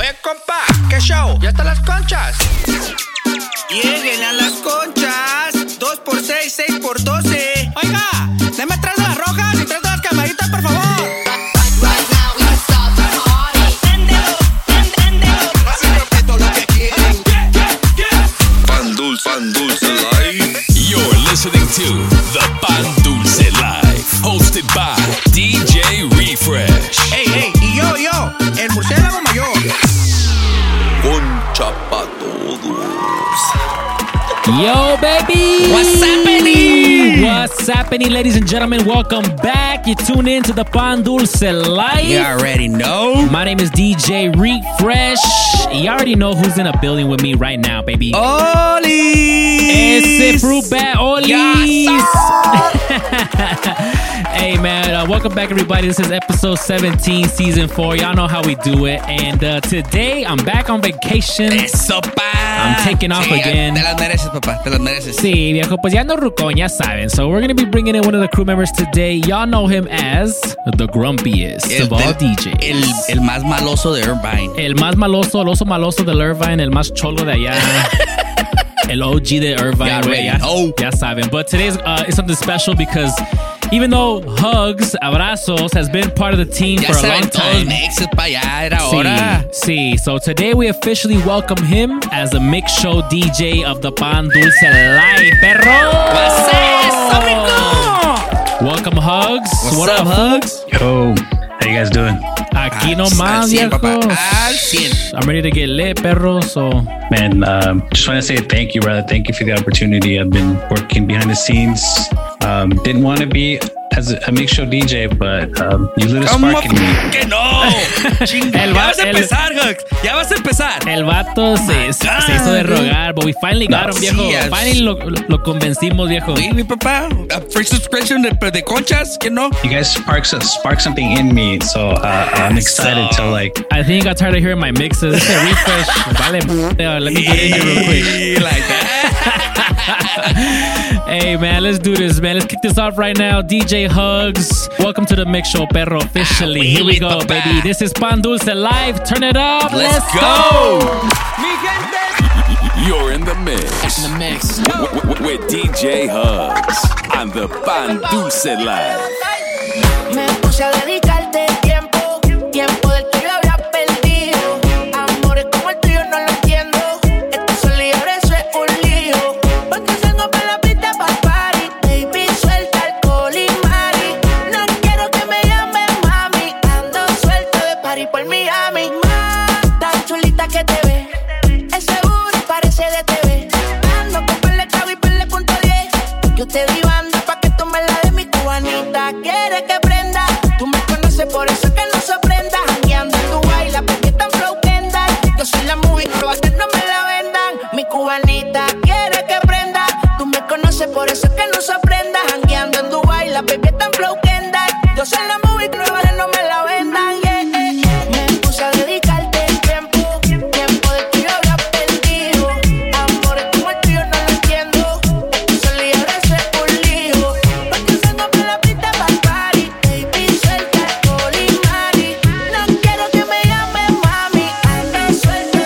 Oye, compa, ¿qué show? ¿Ya están las conchas? Lleguen a las conchas. 2 por 6, 6 por 12. Oiga, deme tres de las rojas y tres de las camaritas, por favor. What's happening? What's happening, ladies and gentlemen? Welcome back. You tune in to the Pan Dulce Live. You already know. My name is DJ Refresh. You already know who's in a building with me right now, baby. Oli. Ese fruit bat Olis. Yes, hey man, uh, welcome back everybody. This is episode 17, season 4. Y'all know how we do it. And uh, today I'm back on vacation. Eso, pa. I'm taking off Sí, again. Te las mereces, papá. Te las mereces. Sí, viejo, pues ya no rucón, ya saben. So we're gonna be bringing in one of the crew members today. Y'all know him as the grumpiest El of all del- DJs. El, el más maloso de Irvine. El más maloso, el oso maloso de Irvine, el más cholo de allá. el OG de Irvine, Ya ya, ya saben. But today's uh, is something special because even though Hugs, Abrazos, has been part of the team Ya for a long time. mexes pa' Sí, sí. So today we officially welcome him as the mix show DJ of the Pan Dulce Life, perro. What's eso, rico? Welcome, Hugs. What's what up, up, Hugs? Yo, how you guys doing? Aquí Al- nomás, al cien, viejo. papá, al cien. I'm ready to get lit, perro. So Man, um, just want to say thank you, brother. Thank you for the opportunity. I've been working behind the scenes. Um, didn't want to be as a, a mix show DJ, but um, you lit a ¿Cómo spark in me. que no? Chinga, El ya vas a el- empezar, Hugs. Ya vas a empezar. El vato se, se hizo de rogar, but we finally got No, him, viejo. sí, es- finally lo, lo convencimos, viejo. Sí, mi papá. A free subscription de, de conchas, you know? You guys spark spark something in me, so uh, I'm excited to like. I think I got tired of hearing my mixes. It's a refresh. Vale, uh, let me get in here real quick. like that. Hey, man, let's do this, man. Let's kick this off right now. DJ Hugs. Welcome to the Mix Show, perro, officially. Ah, Here we go, baby. This is Pan Dulce Live. Turn it up. Let's go. Mi gente. You're in the mix. In the mix. W- w- with DJ Hugs on the Pan Dulce Live. Yo soy la movie, pero a que no me la vendan. Yeah, yeah, yeah. Me puse a dedicarte tiempo, tiempo de que yo había perdido. Amores como el tuyo no lo entiendo. Eso es un lío. Porque salgo para la pista pa' party. Baby, suelta alcohol y mari. No quiero que me llamen mami. Ando suelta.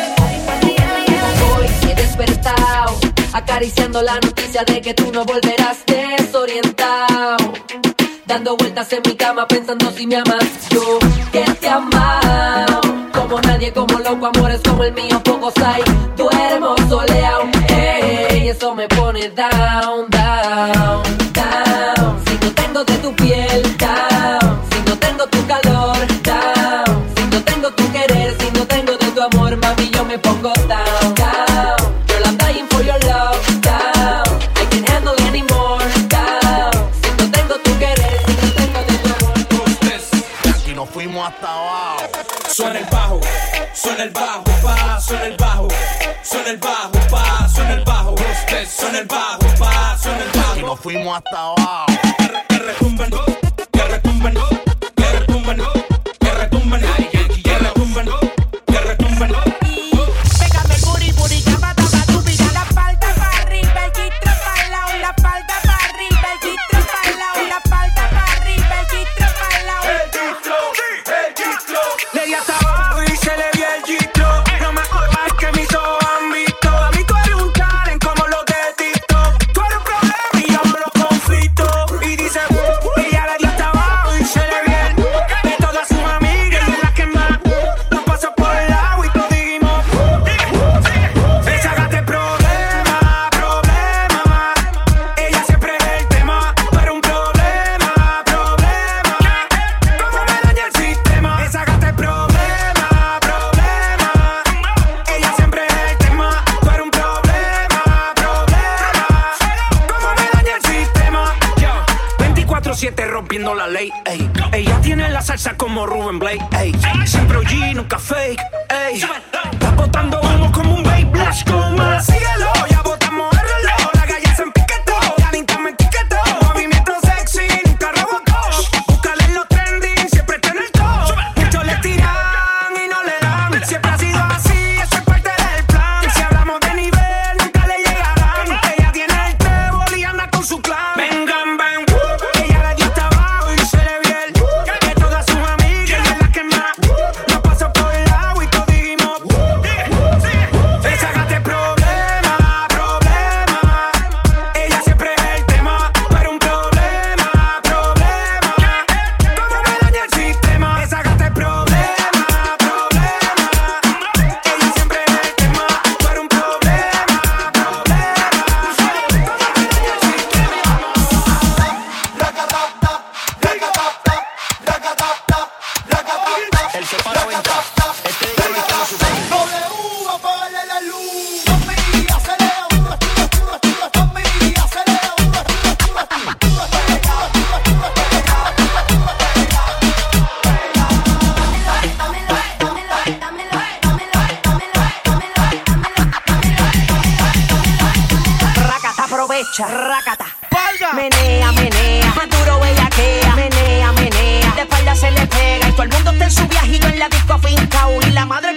Hoy he despertado, acariciando la noticia de que tú no desorientado. Dando vueltas en mi cama pensando si me amas. Yo que te amado, como nadie, como loco, amores como el mío, pocos hay. Duermo soleado, ey, eso me pone down, Suena el bajo, pa, suena el bajo, suena el bajo, pa, suena el bajo, suena el bajo, pa, suena el bajo. nos fuimos hasta abajo. Que retumben, que retumben, que retumben, que retumben, que retumben,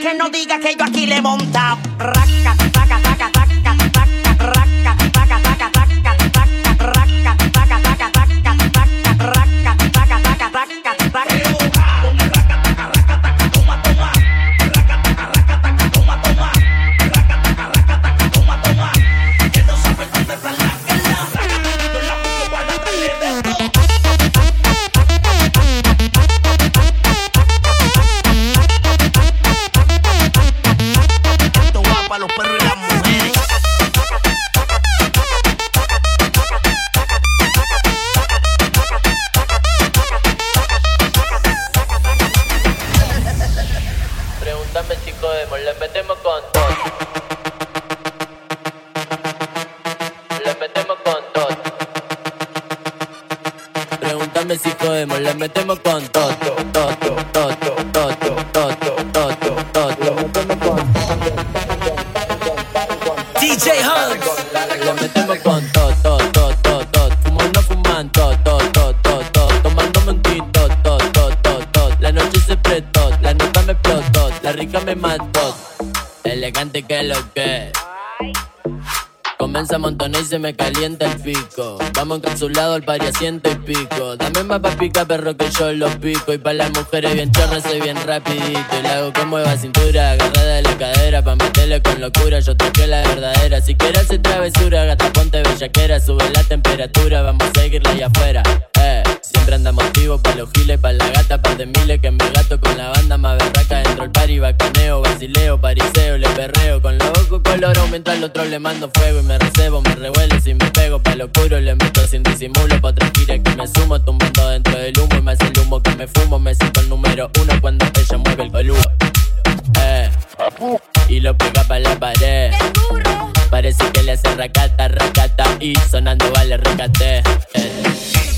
que no diga que yo aquí le monta. Raca. Su lado al pari a ciento y pico. También va pa' pica perro que yo los pico. Y pa' las mujeres bien chorras soy bien rapidito. Y la hago con mueva cintura, agarrada de la cadera. Pa' meterle con locura, yo toqué la verdadera. Si quieres hacer travesura, gata ponte bellaquera. Sube la temperatura, vamos a seguirla allá afuera. Eh, siempre andamos vivos pa' los giles, pa' la gata, par de miles. Que me gato con la banda más berraca. Dentro el pari, bacaneo, vacileo, pariseo, le perreo con los valor aumentó al otro le mando fuego y me recebo, me revuelo si me pego pa' lo oscuro le meto sin disimulo pa' otra que me sumo tumbando dentro del humo y me hace el humo que me fumo, me siento el número uno cuando ella mueve el coludo eh, y lo pega pa' la pared. Parece que le hace racata, racata y sonando vale recate. Eh.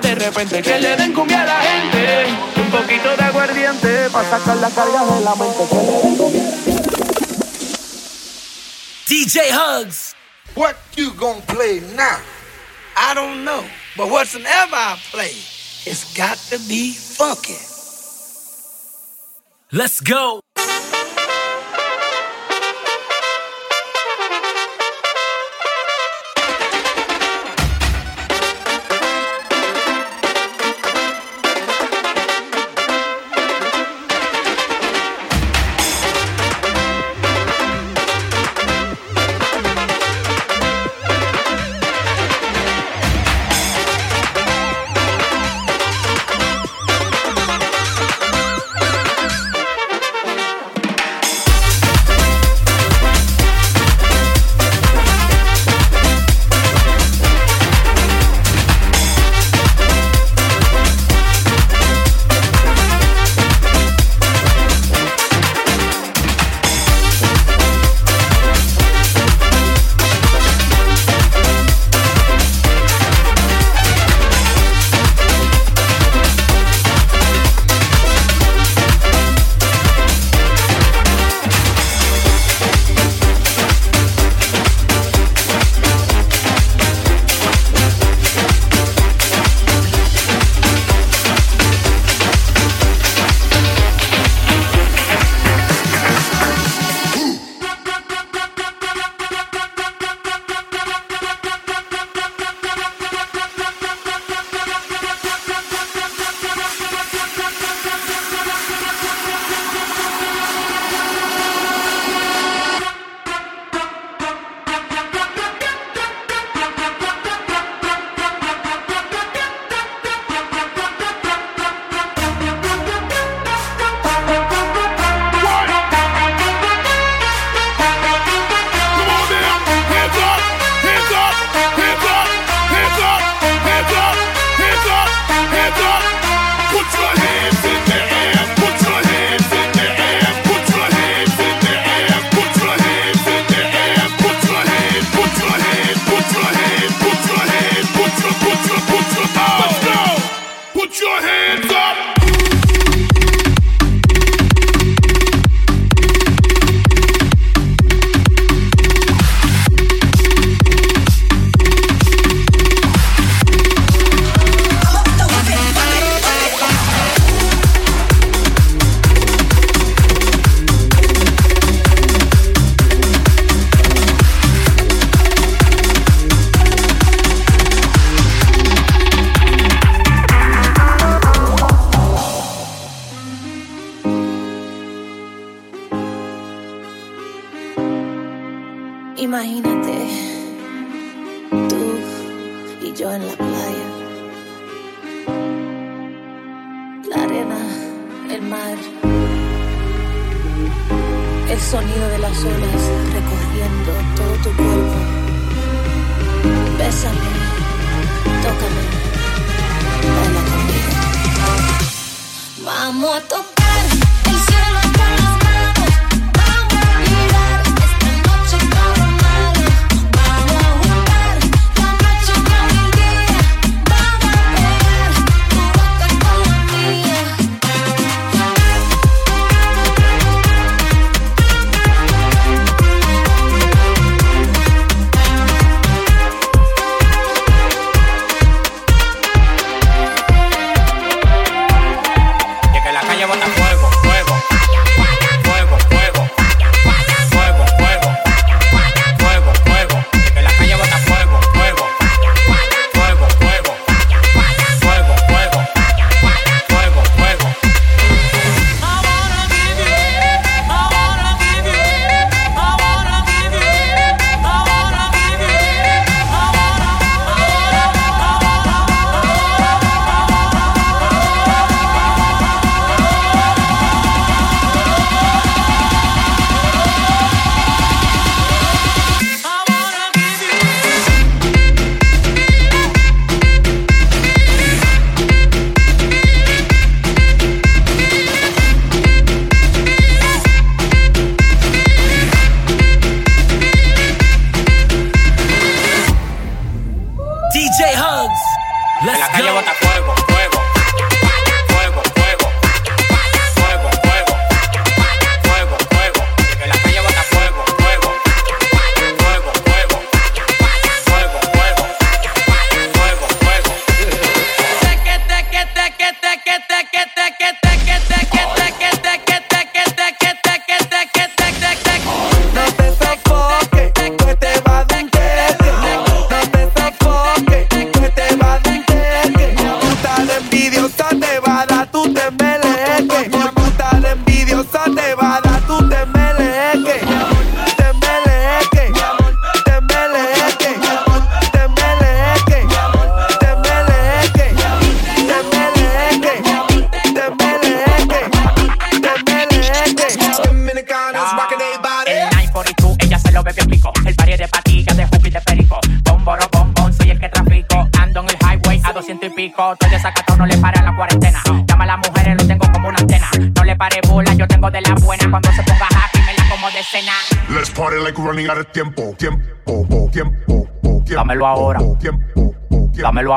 de repente. Que le den cumbia a la gente. Un poquito de aguardiente para sacar de la mente. Que le den cumbia. DJ Hugs. What you gonna play now? I don't know. But whatsoever I play, it's got to be funky. Let's go.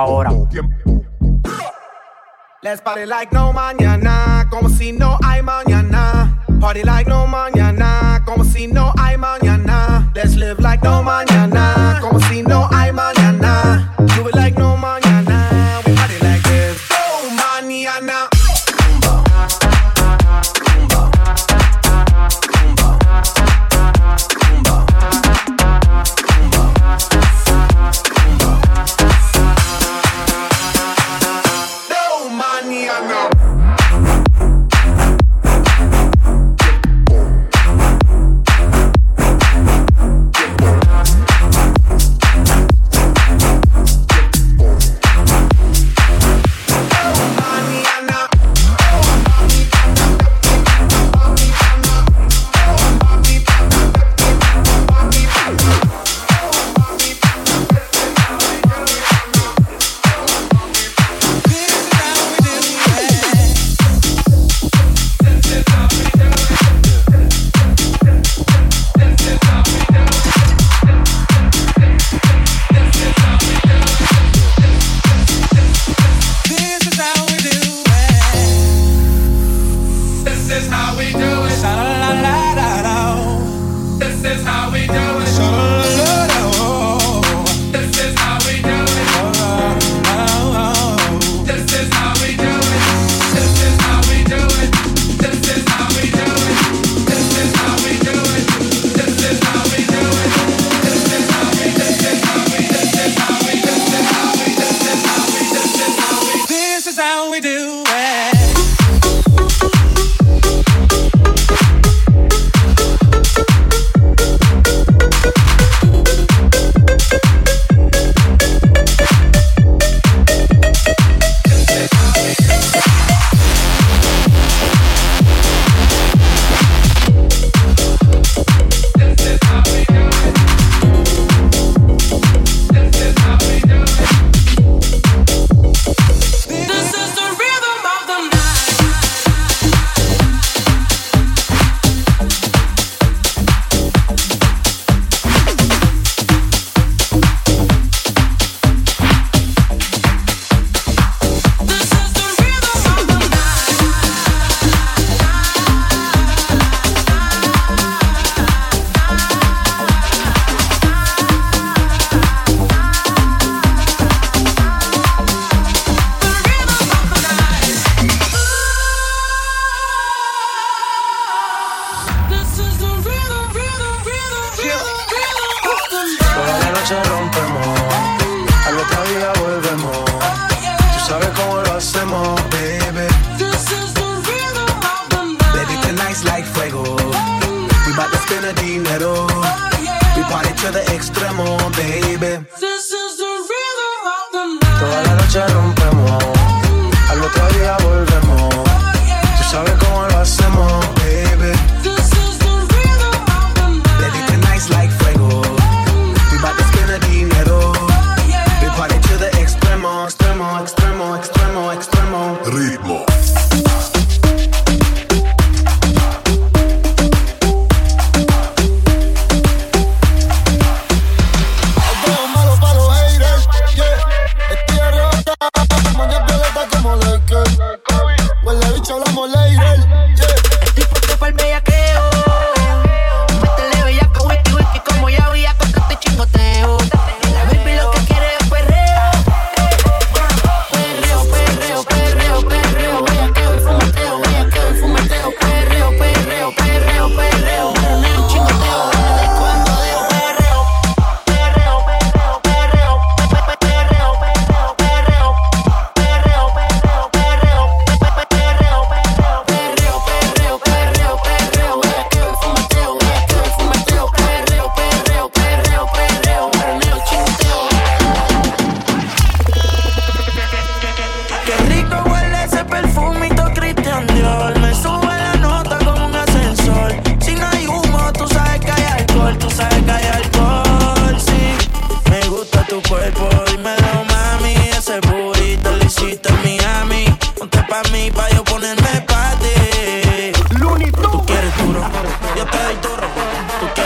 Ahora. Let's party like no mañana,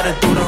gotta do the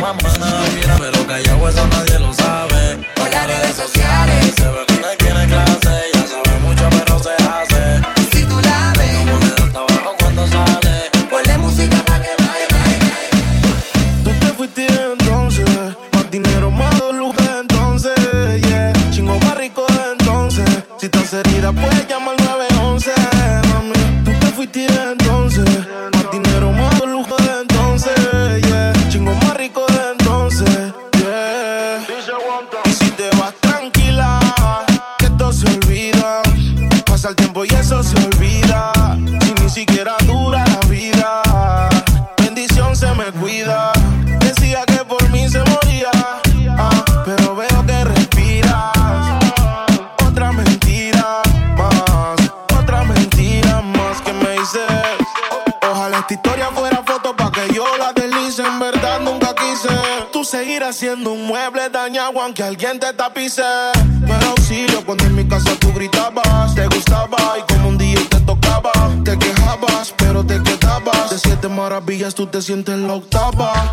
Mana, mira, pero callado eso nadie alguien te tapice. Pero auxilio cuando en mi casa tú gritabas, te gustaba y como un día te tocaba, te quejabas, pero te quedabas. De siete maravillas tú te sientes en la octava.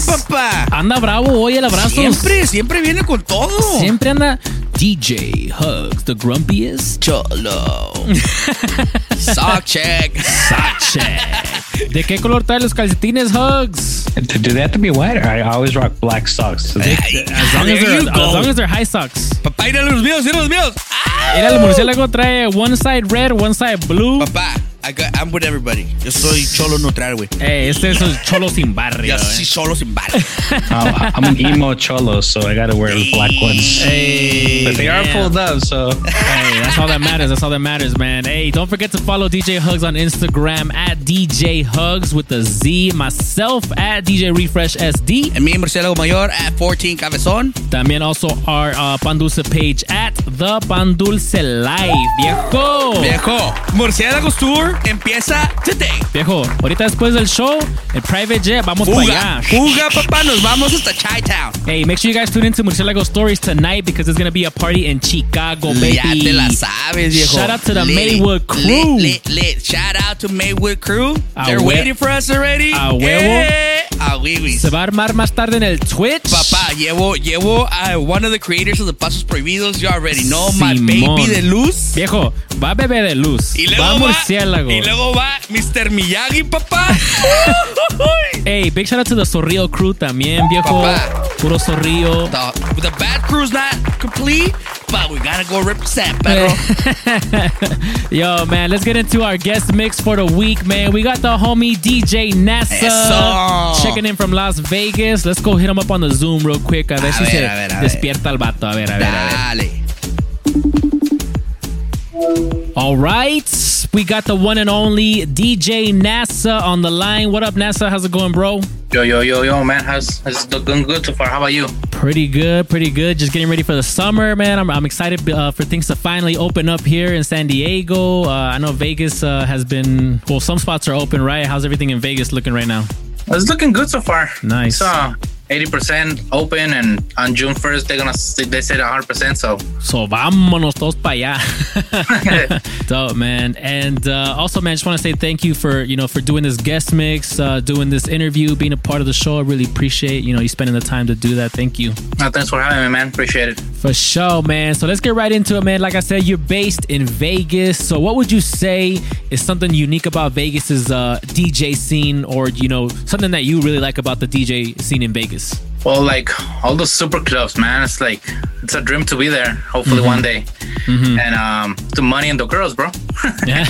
Siempre, papá. Anda bravo hoy el abrazo. Siempre, siempre viene con todo. Siempre anda DJ Hugs, the grumpiest cholo. Sock check. Sock check. ¿De qué color trae los calcetines Hugs? Do they have to be white? I always rock black socks. As long as, as long as they're high socks. Papá, mira los míos, mira los míos. Mira, el murciélago trae one side red, one side blue. Papá, I got, I'm with everybody. Yo soy cholo neutral, güey. Hey, este es el cholo sin barrio. Yo eh. sí solo sin barrio. Oh, I'm an emo cholo, so I gotta wear the black ones. Hey, but they are man. pulled up, so Hey, that's all that matters. That's all that matters, man. Hey, don't forget to follow DJ Hugs on Instagram at DJ Hugs with a Z. Myself at DJ Refresh SD. And me, Marcelo Mayor, at 14 Cabezón. También also our uh, Pandulce page at The Pandulce Live. Viejo. Viejo, Murciélagos Tour empieza today. Viejo, ahorita después del show, el private jet, vamos para Fuga, allá. fuga, papá, nos vamos hasta Chi Town. Hey, make sure you guys tune into Murcielago Stories tonight because there's going to be a party in Chicago, baby. Ya te la sabes, viejo. Shout out to the Lit, Maywood crew. Lit, lit, lit. Shout out to Maywood crew. A They're waiting for us already. A huevo. Eh. Oui. Se va a armar más tarde en el Twitch. Papá, llevo, llevo a one of the creators of the Pasos Prohibidos. You already know my Simón. baby de luz. Viejo, va bebé de luz. Y luego va va, murciélago. Y luego va Mr. Miyagi, papá. Hey, big shout out to the Zorrillo crew también, viejo. Papá. Puro Zorrillo. the, the bad crew's not complete, but we gotta go represent, perro. Yo, man, let's get into our guest mix for the week, man. We got the homie DJ NASA Eso. checking in from Las Vegas. Let's go hit him up on the Zoom real quick. A ver A si ver, se ver, despierta el vato. A ver, a ver, a ver. All right. We got the one and only DJ NASA on the line. What up, NASA? How's it going, bro? Yo, yo, yo, yo, man. How's it's going good so far? How about you? Pretty good, pretty good. Just getting ready for the summer, man. I'm, I'm excited uh, for things to finally open up here in San Diego. Uh, I know Vegas uh, has been, well, some spots are open, right? How's everything in Vegas looking right now? It's looking good so far. Nice. It's uh, 80% open, and on June 1st, they're gonna, they said 100%. So, So vámonos todos para allá. Dope, man. And uh, also, man, just want to say thank you for you know for doing this guest mix, uh, doing this interview, being a part of the show. I really appreciate you know you spending the time to do that. Thank you. thanks for having me, man. Appreciate it. For sure, man. So let's get right into it, man. Like I said, you're based in Vegas. So what would you say is something unique about Vegas's uh, DJ scene, or you know something that you really like about the DJ scene in Vegas? Peace. Well, like all those super clubs, man. It's like it's a dream to be there. Hopefully Mhm. one day. And um, the money and the girls, bro. yeah,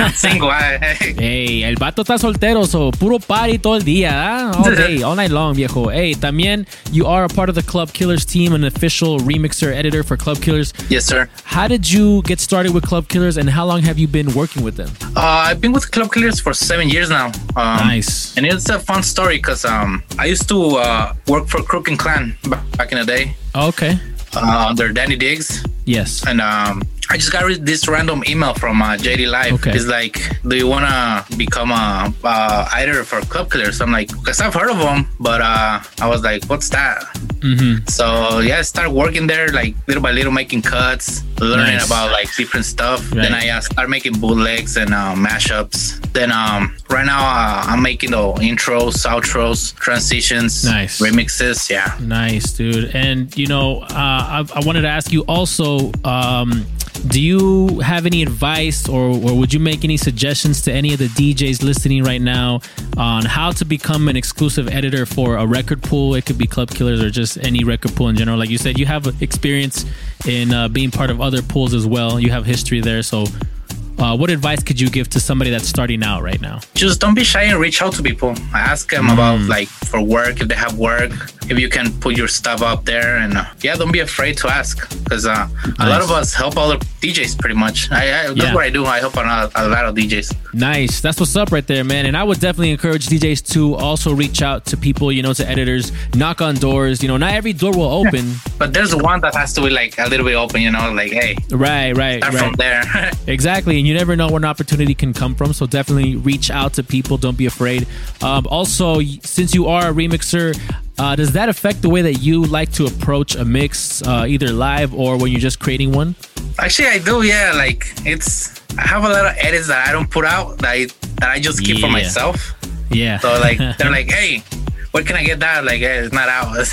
I'm single. I, hey. Hey, el vato está soltero, so puro party todo el día, ¿ah? all day, all night long, viejo. Hey, también you are a part of the Club Killers team, an official remixer editor for Club Killers. Yes, sir. How did you get started with Club Killers, and how long have you been working with them? Uh, I've been with Club Killers for seven years now. Um, Nice. And it's a fun story because um, I used to uh, work for Crook and Clan back in the day Okay. uh, under Danny Diggs. Yes. And um, I just got this random email from uh, JD Live. Okay. It's like, do you want to become a uh, editor for Club Killers? I'm like, because I've heard of them, but uh, I was like, what's that? Mm-hmm. So yeah, I started working there, like little by little, making cuts, learning Nice. about like different stuff. Right. Then I uh, started making bootlegs and uh, mashups. Then um, right now uh, I'm making the intros, outros, transitions, Nice. remixes. Yeah. Nice, dude. And you know, uh, I, I wanted to ask you also. Um, do you have any advice, or, or would you make any suggestions to any of the DJs listening right now on how to become an exclusive editor for a record pool? It could be Club Killers or just any record pool in general. Like you said, you have experience in uh, being part of other pools as well. You have history there, so. Uh, what advice could you give to somebody that's starting out right now? Just don't be shy and reach out to people. Ask them about like for work if they have work, if you can put your stuff up there, and uh, yeah, don't be afraid to ask because uh, a lot of us help other DJs pretty much. I, I that's Yeah. what I do. I help a lot, a lot of DJs. Nice. That's what's up right there, man. And I would definitely encourage DJs to also reach out to people, you know, to editors, knock on doors. You know, not every door will open. But there's one that has to be like a little bit open, you know, like hey, Right, right, start right. from there. Exactly, and you never know where an opportunity can come from. So definitely reach out to people. Don't be afraid. Um, also, since you are a remixer, uh, does that affect the way that you like to approach a mix, uh, either live or when you're just creating one? Actually, I do. Yeah, like it's. I have a lot of edits that I don't put out that I that I just keep for myself. Yeah. So like they're like, hey, where can I get that? Like, hey, it's not out.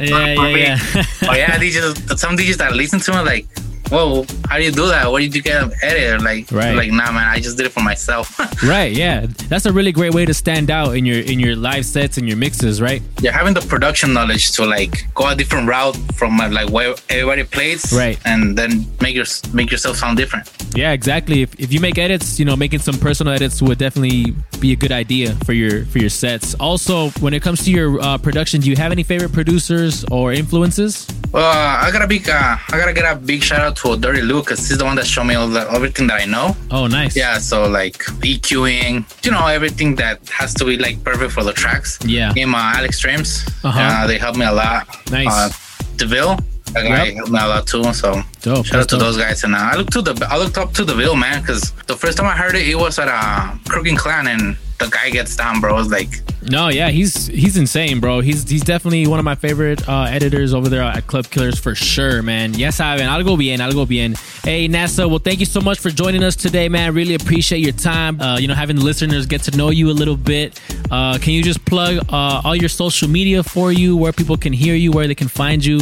Yeah, For yeah, yeah. oh yeah, DJs. Some DJs that listen to me like, whoa, how do you do that? Where did you get them edited? Like, Right. like nah, man, I just did it for myself. right. Yeah, that's a really great way to stand out in your in your live sets and your mixes. Right. yeah, having the production knowledge to like go a different route from uh, like where everybody plays, Right. and then make your make yourself sound different. Yeah, exactly. If, if you make edits, you know, making some personal edits would definitely be a good idea for your for your sets. Also, when it comes to your uh, production, do you have any favorite producers or influences? Well, I gotta big, uh, I gotta get a big shout out to Dirty Lou because he's the one that showed me all the, everything that I know. Oh, nice. Yeah, so like EQing, you know, everything that has to be like perfect for the tracks. Yeah. Him, uh, Alex Streams, Uh-huh. uh, they helped me a lot. Nice. Uh, Deville, that guy Yep. helped me a lot too. So Dope, shout out to that's those guys. And uh, I looked to the, I looked up to Deville, man, because the first time I heard it, it was at uh, Crooked Clan, and the guy gets down, bro. It's like No, yeah, he's he's insane, bro. He's he's definitely one of my favorite uh, editors over there at Club Killers for sure, man. Yes, algo bien, algo bien. Hey, NASA, well, thank you so much for joining us today, man. Really appreciate your time. Uh, you know, having the listeners get to know you a little bit. Uh, can you just plug uh, all your social media for you, where people can hear you, where they can find you?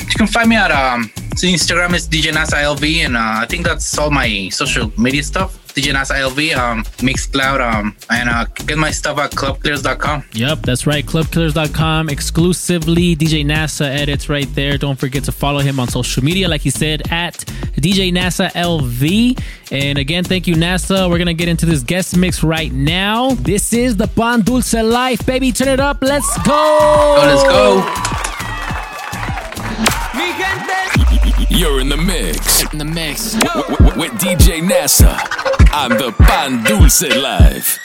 You can find me at um so Instagram is DJ NASA LV and uh, I think that's all my social media stuff. DJ NASA LV, um, Mixcloud, um, and uh, get my stuff at clubclears.com. Yep, that's right. Clubkillers.com exclusively. DJ NASA edits right there. Don't forget to follow him on social media, like he said, at DJ NASA LV. And again, thank you, NASA. We're going to get into this guest mix right now. This is the Pan Dulce Life, baby. Turn it up. Let's go. let's go. You're in the mix. In the mix. with DJ NASA on the Pan Dulce Live.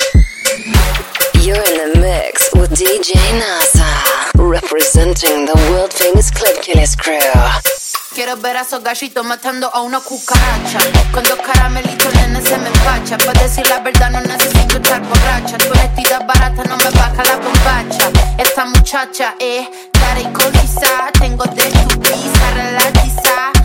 You're in the mix with DJ NASA, representing the world famous Club Killers crew. Quiero ver a esos gallitos matando a una cucaracha. Con dos caramelitos, nene, se me empacha. Para decir la verdad, no necesito estar borracha. Tu honestidad barata no me baja la bombacha. Esta muchacha es cara y cotiza. Tengo de tu pizza, relatiza.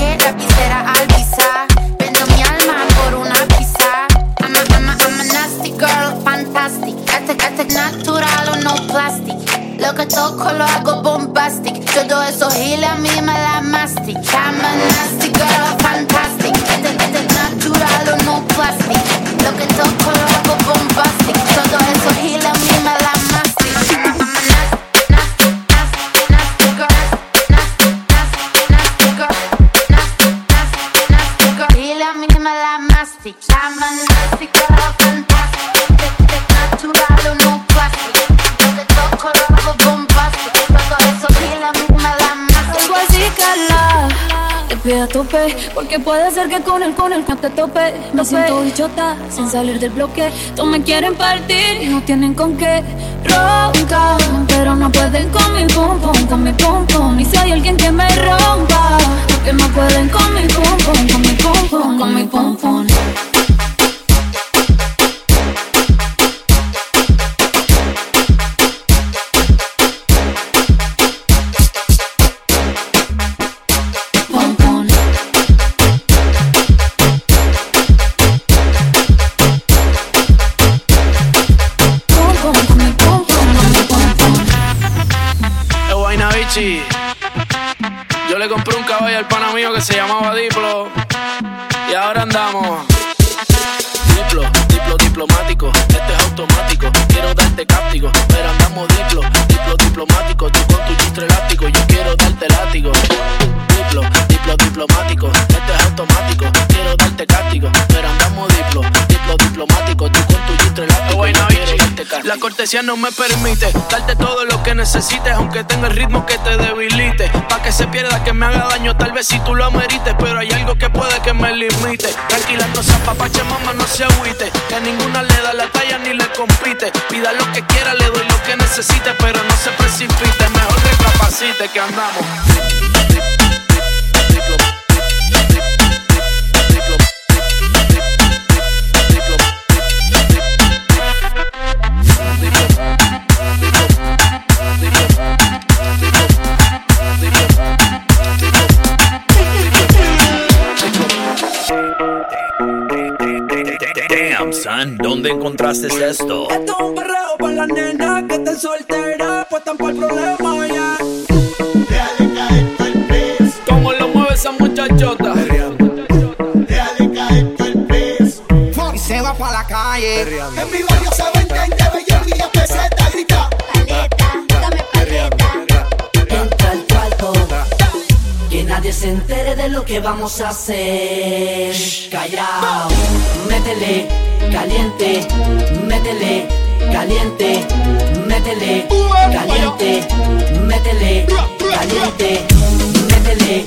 Le saqué la visera al visa. Vendo mi alma por una pizza. I'm a, I'm a, I'm a nasty girl, fantastic. Este, este natural o no plastic. Lo que toco lo hago bombastic. Todo eso giles a mí me la mastic. I'm a nasty girl, fantastic. Este, este natural o no plastic. Porque puede ser que con el con el no te tope. Me siento bichota sin salir del bloque. Todos me quieren partir y no tienen con qué roncar. Pero no pueden con mi pum pum, con mi pum pum. Y si hay alguien que me rompa, porque no pueden con mi pum pum, con mi pum pum, con mi pum. Pum le compré un caballo al pana mío que se llamaba Diplo. Y ahora andamos. Diplo, diplo diplomático. Esto es automático. Quiero darte cáptico. Pero andamos diplo, diplo diplomático. Tú con tu chistro elástico. Yo quiero darte látigo. Diplo, diplo diplomático. Esto es automático. Quiero darte cáptico. Pero andamos diplo, diplo diplomático. Tú con tu chistro elástico. La cortesía no me permite darte todo lo que necesites, aunque tenga el ritmo que te debilite. Pa' que se pierda, que me haga daño, tal vez si tú lo amerites. Pero hay algo que puede que me limite. Tranquila, no se apapache, mamá, no se agüite. Que ninguna le da la talla ni le compite. Pida lo que quiera, le doy lo que necesite, pero no se precipite. Mejor que capacite que andamos. Damn, son, ¿dónde encontraste esto? Esto es un perreo para las nenas que estén solteras, pues por el problema ya. ¿Cómo lo mueve esa muchachota? Y se va para la calle. En mi nadie se entere de lo que vamos a hacer. Callao, métele, caliente, métele, caliente, métele, caliente, métele, caliente, métele,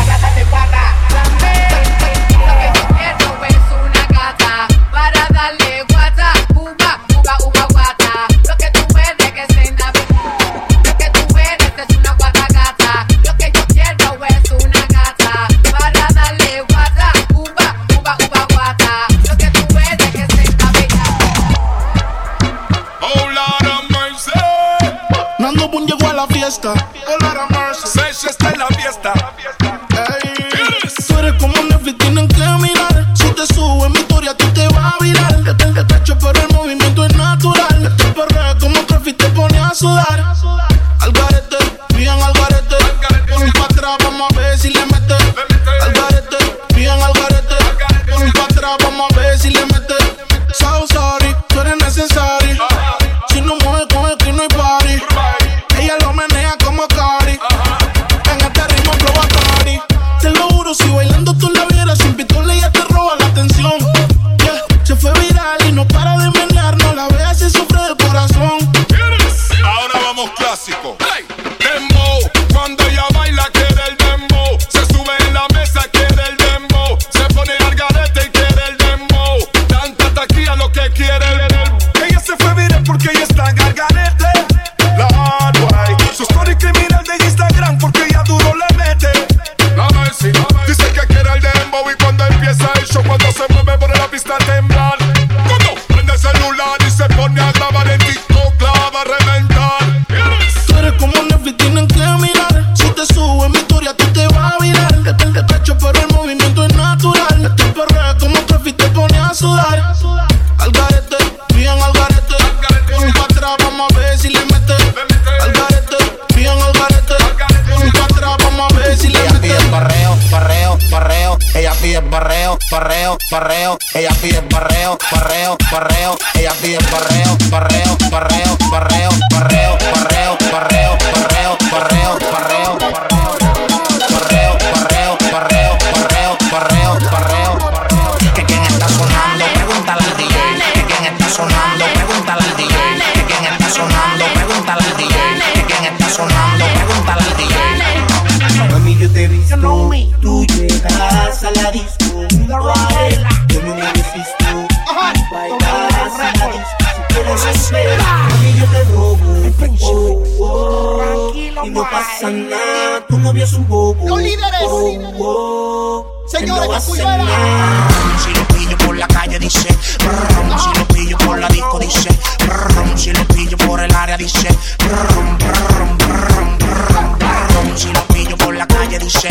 fiesta. pide barreo, barreo, barreo. Ella pide barreo, barreo, barreo. Ella pide barreo, barreo, barreo, barreo, barreo, barreo, barreo. cambies. Los líderes, señores, no. Si lo pillo por la calle dice, si lo pillo por la disco dice, si lo pillo por el área dice, si lo pillo por la calle dice,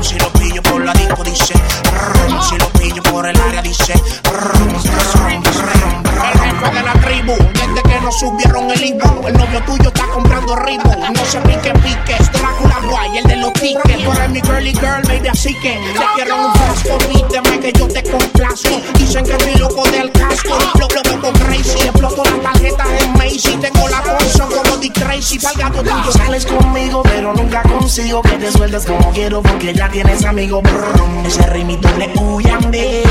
si lo pillo por la disco dice, si lo pillo por el área dice, no subieron el IVA. El novio tuyo está comprando ritmo. No se pique, pique. Drácula guay, el de los tickets. Tú eres mi girly girl, baby, así que te quiero un frasco. Pídeme que yo te complazco. Dicen que estoy loco del casco. Lo loco crazy. Exploto las tarjetas en Macy. Tengo la cosa como Dick Tracy. Pa'l gato tuyo. Sales conmigo, pero nunca consigo que te sueltes como quiero. Porque ya tienes amigos. Ese rimito le huyan de él.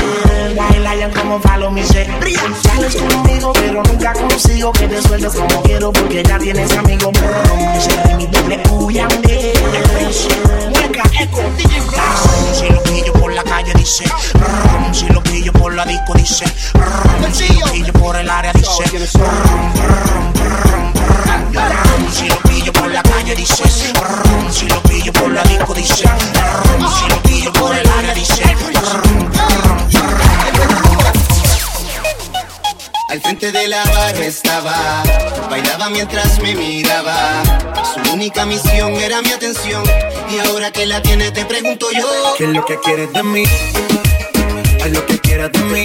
Baila como follow me, Sales conmigo, pero nunca consigo que te como quiero porque ya tienes amigo. Brrr, ese ritmito le huyan de Mueca, eco. Si lo pillo por la calle dice, si lo pillo por la disco dice, si lo pillo por el área dice, si lo pillo por la calle dice, si lo pillo por la disco dice, si lo pillo por el área dice, Al frente de la barra estaba, bailaba mientras me miraba. Su única misión era mi atención, y ahora que la tiene te pregunto yo. ¿Qué es lo que quieres de mí? Haz lo que quieras de mí.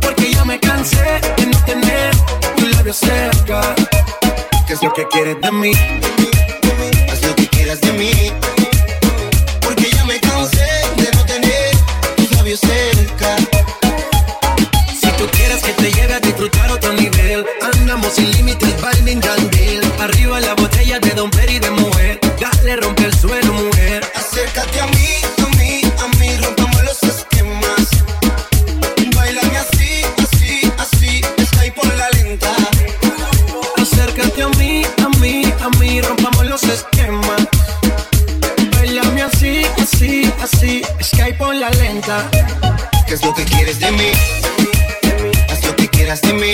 Porque ya me cansé de no tener tu labio cerca. ¿Qué es lo que quieres de mí? Haz lo que quieras de mí. Porque ya me cansé de no tener tus labios cerca. Nivel, andamos sin límites, Balvin Yandel. Arriba la botella de Don Perry de mujer. Dale, rompe el suelo, mujer. Acércate a mí, a mí, a mí, rompamos los esquemas. Bailame así, así, así, está ahí por la lenta. Acércate a mí, a mí, a mí, rompamos los esquemas. Bailame así, así, así, Skype por la lenta. ¿Qué es lo que quieres de mí? Haz lo que quieras de mí.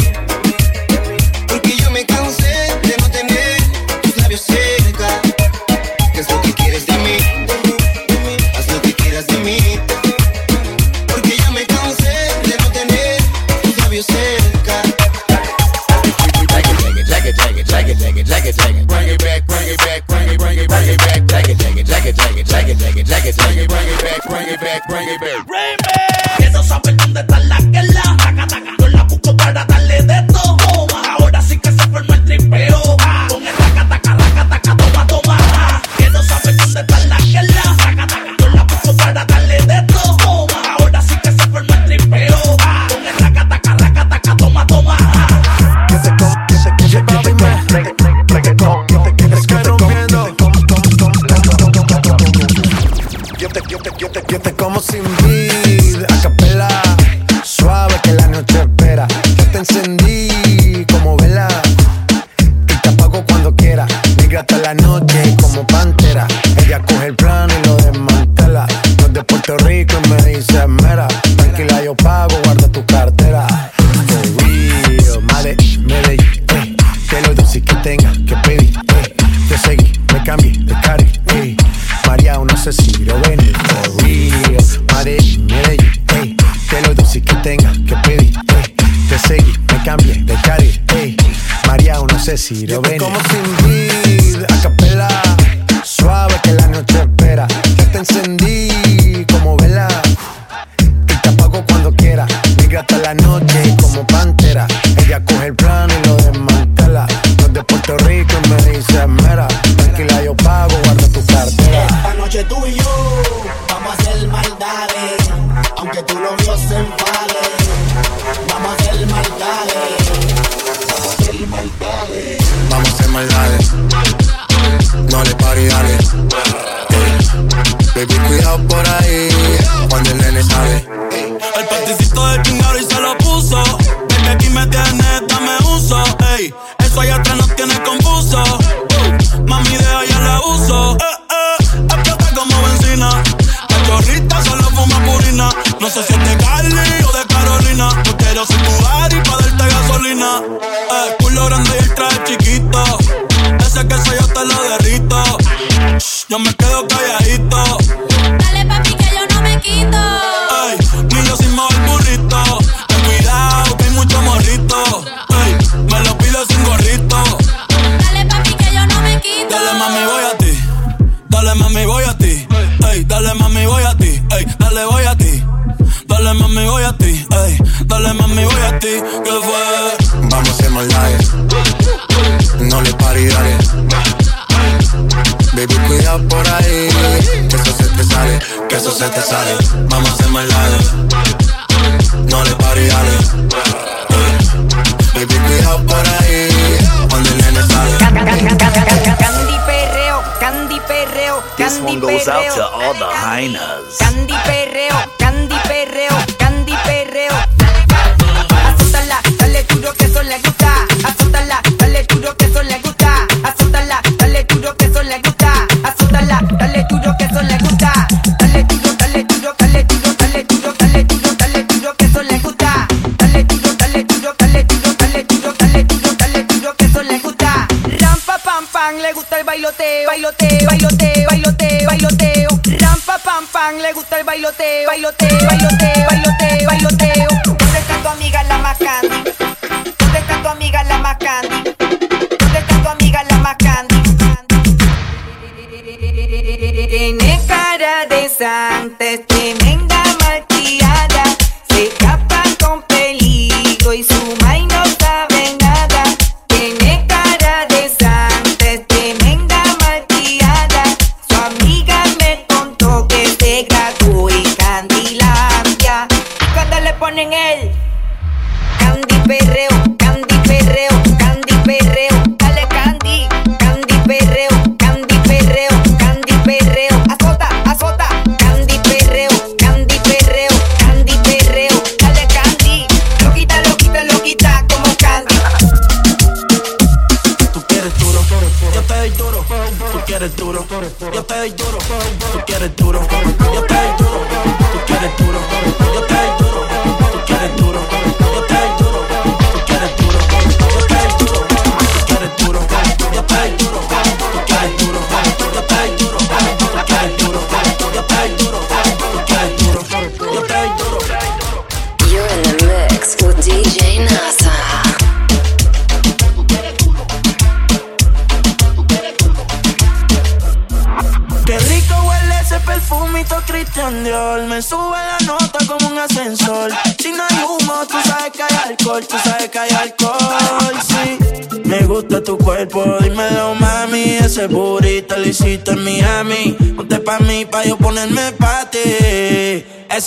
María, no sé si lo venir for real. Medellín, Medellín, ey. Te lo dulce que tenga que pedir, ey. Te seguí, me cambié de cari, ey. María, no sé si lo venir. Como sin le gusta. Dale duro, dale duro, dale dale duro, dale que le gusta. Dale duro, dale duro, dale duro, dale duro, dale duro, dale que le gusta. Rampa le gusta el bailoteo, bailoteo, bailoteo, bailoteo. Rampa pam pam, le gusta el bailoteo, bailoteo,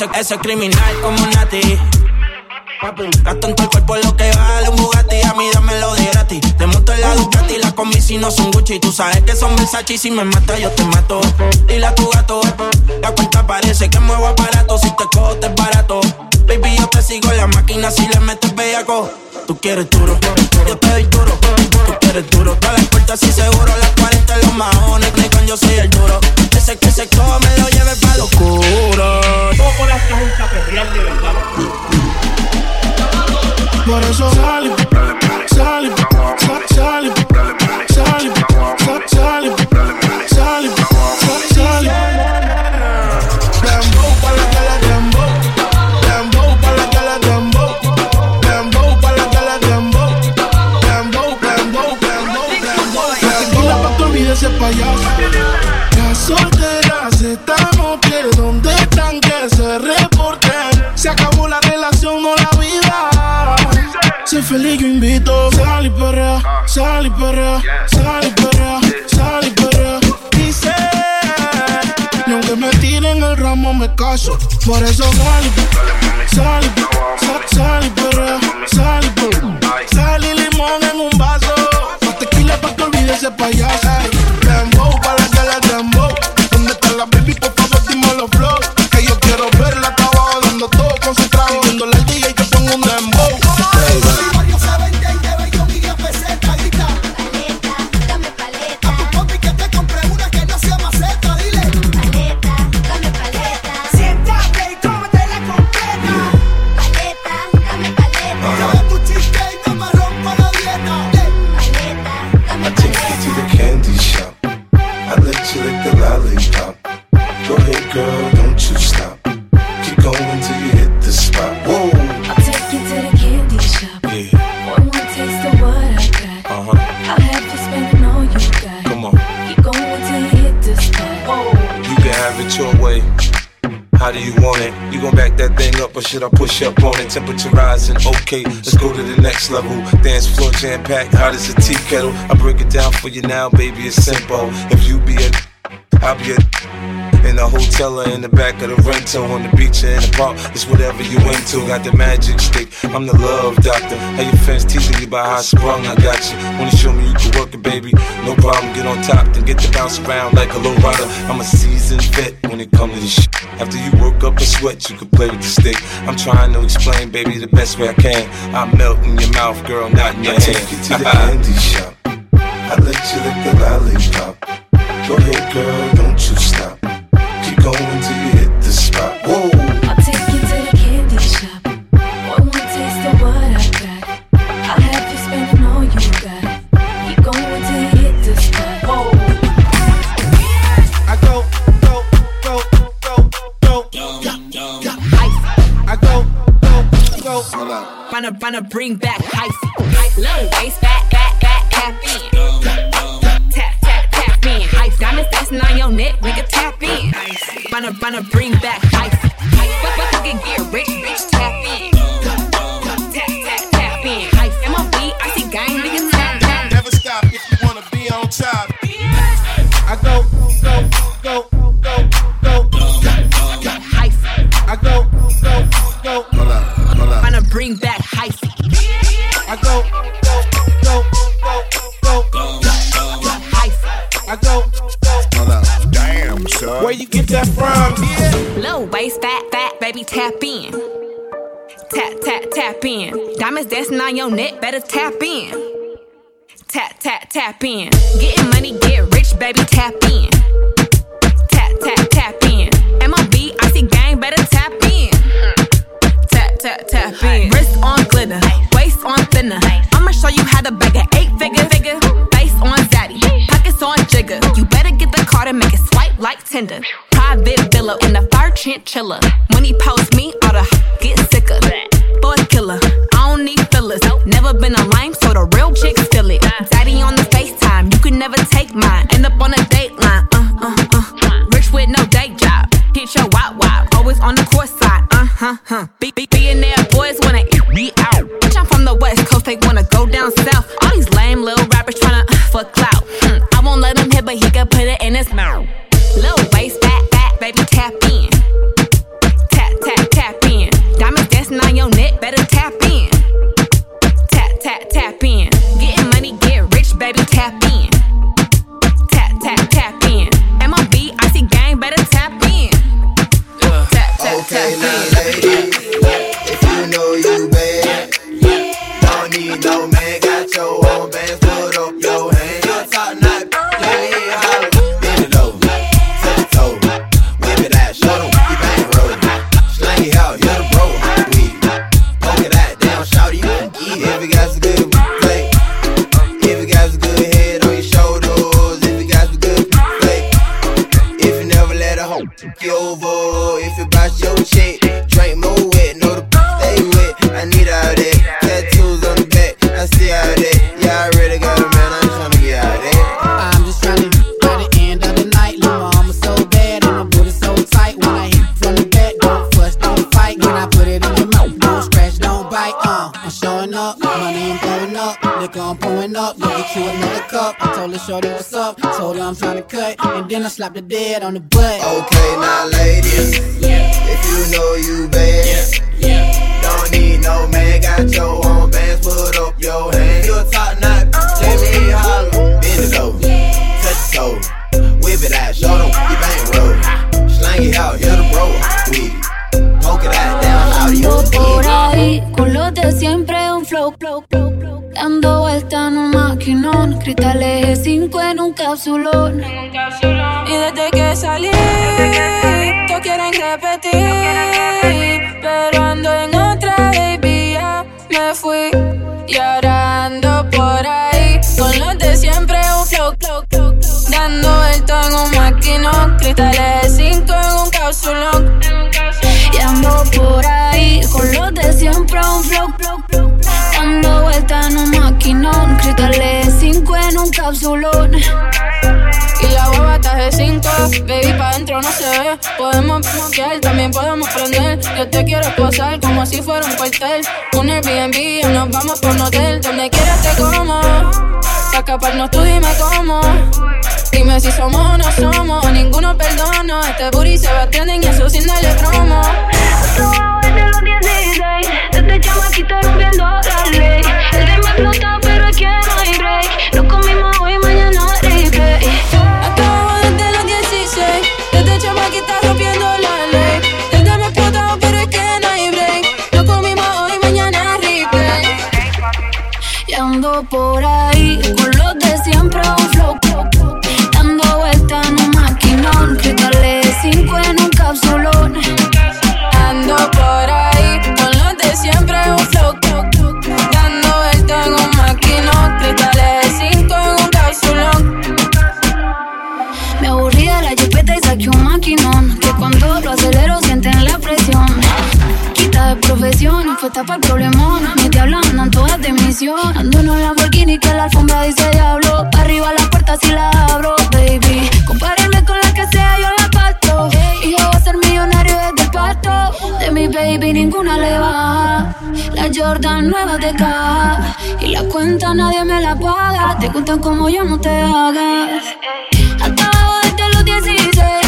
Ese, ese criminal como Nati. Gasto en tu cuerpo lo que vale un Bugatti. A mí dámelo de gratis. Te monto en la Ducati La combi si no son Gucci. Tú sabes que son Versace y Si me mata yo te mato. Dile a tu gato La cuenta parece que muevo aparato Si te cojo te es barato. Baby yo te sigo la máquina Si le metes bellaco. Tú quieres duro Yo te doy duro. Tú quieres duro Todas las puertas y seguro sal y perrea, sal y perrea, sal y. Dice, y aunque me tiren el ramo, me caso. Por eso sal y sal y. Sal y limón en un vaso. Más tequila pa' que olvide ese payaso. Should I push up on it? Temperature rising, okay, let's go to the next level. Dance floor jam packed, hot as a tea kettle. I break it down for you now, baby, it's simple. If you be a, I'll be a. In the hotel or in the back of the rental, on the beach or in the park, it's whatever you into. Got the magic stick, I'm the love doctor. How your fans teasing you about how I sprung, I got you. Wanna show me you can work it, baby? Problem, get on top, then get to bounce around like a low rider. I'm a seasoned vet when it comes to this shit. After you work up a sweat, you can play with the stick. I'm trying to explain, baby, the best way I can. I melt in your mouth, girl, not in your I hand. take you to the candy shop. I let you lick the lollipop. Go ahead, girl, Wanna, wanna bring back hyphy. Low waist, back, back, back, tap in. Tap, tap, tap in. Hype diamonds dancing on your neck, nigga, tap in. Wanna, wanna bring back hyphy. Fuck, fuck, fuck, and get rich, tap in. Tap, tap, tap in. Diamonds dancing on your neck, better tap in. Tap, tap, tap in. Getting money, get rich, baby, tap in. Tap, tap, tap in. MOB, I see gang, better tap in. Tap, tap, tap in. Wrist on glitter, waist on thinner. I'ma show you how to bag an eight figure, like Tinder. Private villa in the fire chinchilla. When he post me, all the get sicker. Boy killer, I don't need fillers. Never been a lame, so the real chicks feel it. Daddy on the FaceTime, you can never take mine. End up on a date line, uh, uh, uh. Rich with no day job. Hit your wop wop, always on the course side, uh huh, huh. Be, be, maquinón, cristales 5 en un capsulón. Y ando por ahí con los de siempre un flow. Dando vuelta en un maquinón, cristales 5 en un capsulón. Y la guava está de 5, baby, pa' dentro no se ve. Podemos bloquear, también podemos prender. Yo te quiero posar como si fuera un cuartel. Un Airbnb y nos vamos por un hotel. Donde quieras te como. Pa' escaparnos tú dime cómo. Dime si somos o no somos, ninguno perdono. Este booty se va trending y eso sin darle promo. Estaba desde los 16, desde chamaquito rompiendo la ley. El ritmo explota, pero es que no hay break. Lo comimos hoy, mañana replay. Acabo desde los 16, desde este chamaquita rompiendo la ley. El ritmo explota, pero es que no hay break. Lo comimos hoy, mañana replay. Y ando por ahí Profesión, fue tapa el problemón. Mis diablas andan todas de misión. Ando en un Lamborghini que la alfombra dice diablo. Arriba la puerta si la abro, baby. Compárenme con la que sea, yo la parto. Y yo voy a ser millonario desde el pasto. De mi baby ninguna le baja. La Jordan nueva de caja. Y la cuenta nadie me la paga. Te cuentan como yo no te hagas. Hasta abajo desde los 16.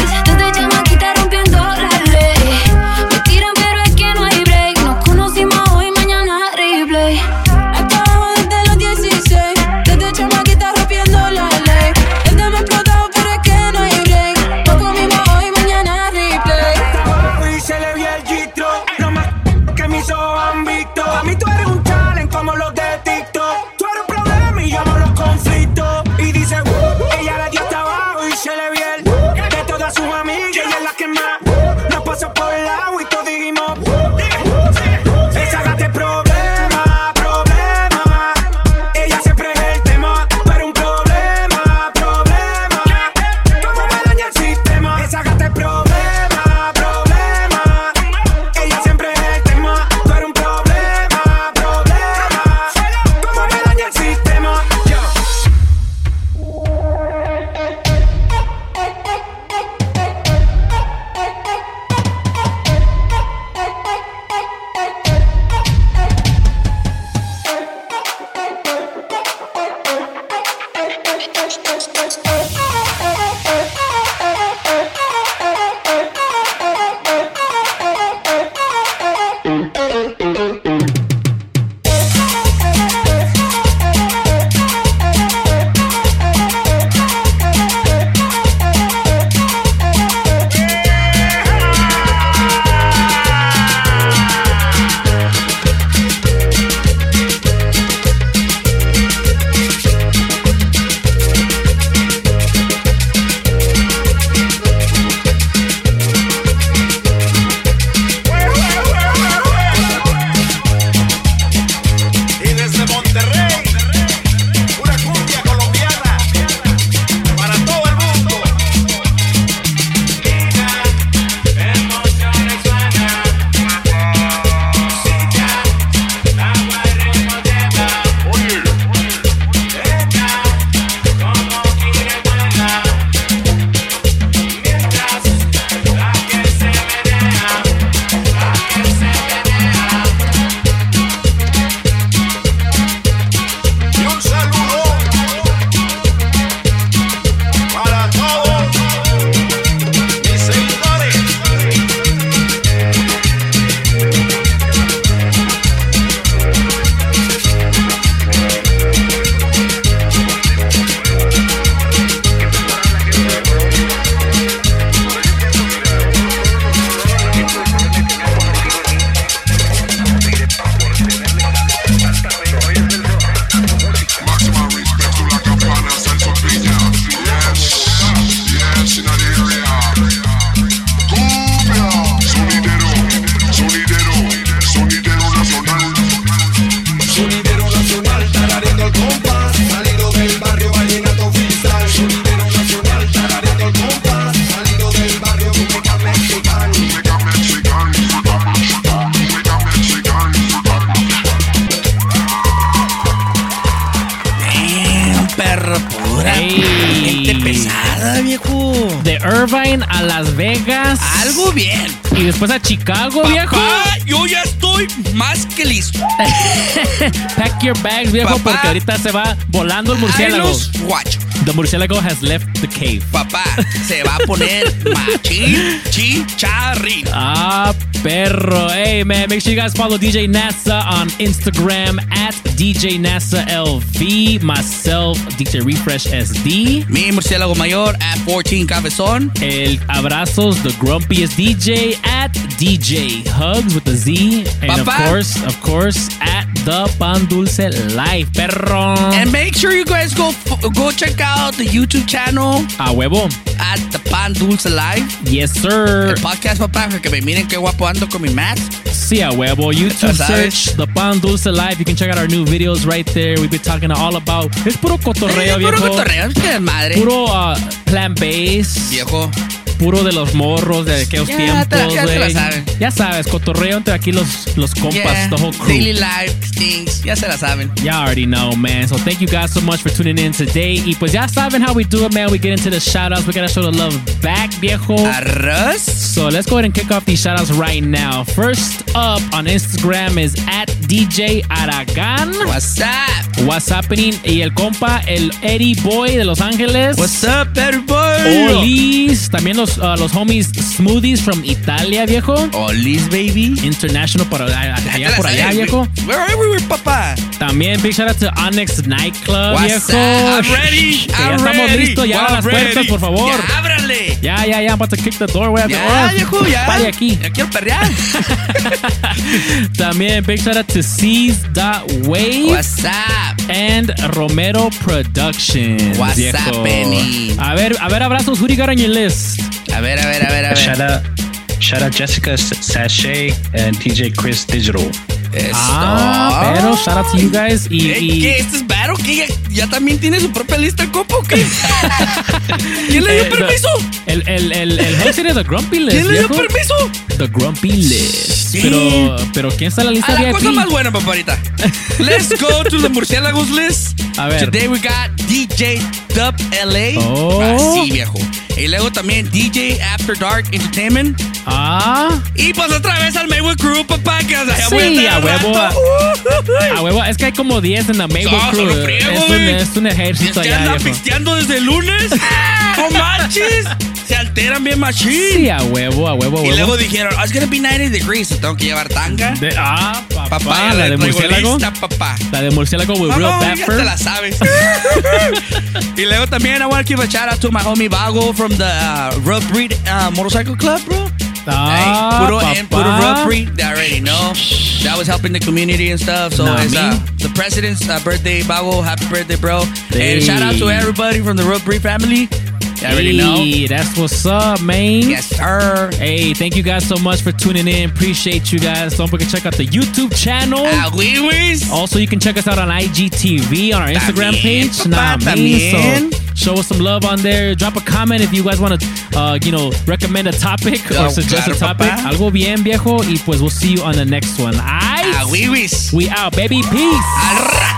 Your bags, viejo, Papá. porque ahorita se va volando el murciélago. guachos. The murciélago has left the cave. Papá, se va a poner machín, chicharrín. Ah, perro. Hey, man, make sure you guys follow DJ NASA on Instagram at DJ NASA LV. Myself, DJ Refresh SD. Mi murciélago mayor at 14 Cabezón. El abrazos, the grumpiest DJ at DJ Hugs with the Z. And Papá. of course, of course, at The Pan Dulce Life, perro. And make sure you guys go go check out the YouTube channel A huevo. at the Pan Dulce Live. Yes, sir. El podcast, papá, que me miren qué guapo ando con mi mask. Sí, a huevo. YouTube search The Pan Dulce Live. You can check out our new videos right there. We've been talking all about. Es puro cotorreo, Eh, viejo. puro cotorreo, qué madre. Puro uh, plant based. Viejo. Puro de los morros de aquellos Ya tiempos, ya saben. Ya sabes, cotorreo entre aquí los, los compas, Yeah, the whole crew. Daily life things. Ya se la saben. Y'all already know, man. So thank you guys so much for tuning in today. Y pues ya saben how we do it, man. We get into the shout outs. We gotta show the love back, viejo. Arroz. So let's go ahead and kick off these shout outs right now. First up on Instagram is at DJ Aragan. What's up? What's happening? Y el compa, el Eddie Boy de Los Ángeles. What's up, everybody? Olis. También los, uh, los homies Smoothies from Italia, viejo. Olis, baby. International para allá por allá, viejo. Where are we, papá? También big shout out to Onyx Nightclub, What's viejo. up? I'm ready. Que ya I'm estamos ready. listos, ya I'm las puertas, ready. por favor. Ya, ábrale. Ya, ya, ya, I'm about to kick the door. Ya, viejo, ya. Pare aquí. Ya quiero perrear. También big shout out to C's.wave. What's up? And Romero Productions. What's viejo. up, Benny? A ver, a ver, abrazos. Who do you got on your list? A ver, a ver, a ver, a ver. Shout out, shout out Jessica Sachet and DJ Chris Digital. Ah, pero shout out to you guys. Y, ¿Qué, y- qué? ¿Este es Varo? ¿Qué? ¿Ya, ya también tiene su propia lista de copo qué? ¿Quién le dio permiso? El, el, el, el host era The Grumpy List. ¿Quién le dio permiso? The Grumpy List. Sí. Pero, pero ¿quién está en la lista A la cosa más buena, paparita. Let's go to the Murciélagos list. A ver. Today we got DJ Dub LA. Oh. Así, viejo. Y luego también DJ After Dark Entertainment. Ah. Y pues otra vez al Maywood Crew, papá, que o sea, ya voy a Sí, a huevo. A huevo, es que hay como 10 en la Maywood No, Crew. friego, es, un, es un ejército Es que allá, viejo. pisteando desde el lunes. ¡No manches! Se alteran bien machín. Sí, a huevo, a huevo, a Y huevo. luego dijeron, oh, it's gonna be 90 degrees, tengo que llevar tanga. De- ah, papá, Papá, la de murciélago. papá. La de murciélago with real Vamos, bad ya te la sabes. y luego también I want to give a shout out to my homie Vago from the uh, Rough Breed uh, Motorcycle Club, bro. Ah, Hey, puro, and puro papá. Rough Breed, they already know. That was helping the community and stuff. So it's uh, the president's uh, birthday, Vago. Happy birthday, bro. Hey. And shout out to everybody from the Rough Breed family. You already know. Hey, that's what's up, man. Yes, sir. Hey, thank you guys so much for tuning in. Appreciate you guys. Don't forget to check out the YouTube channel. Ah, oui, oui. Also, you can check us out on IGTV on our Instagram También, page. papá, Nah, man. So show us some love on there. Drop a comment if you guys want to, uh, you know, recommend a topic or Oh, suggest claro, a topic. papá. Algo bien, viejo. Y pues we'll see you on the next one. Aight? Ah, oui, oui. We out, baby. Peace. Arra.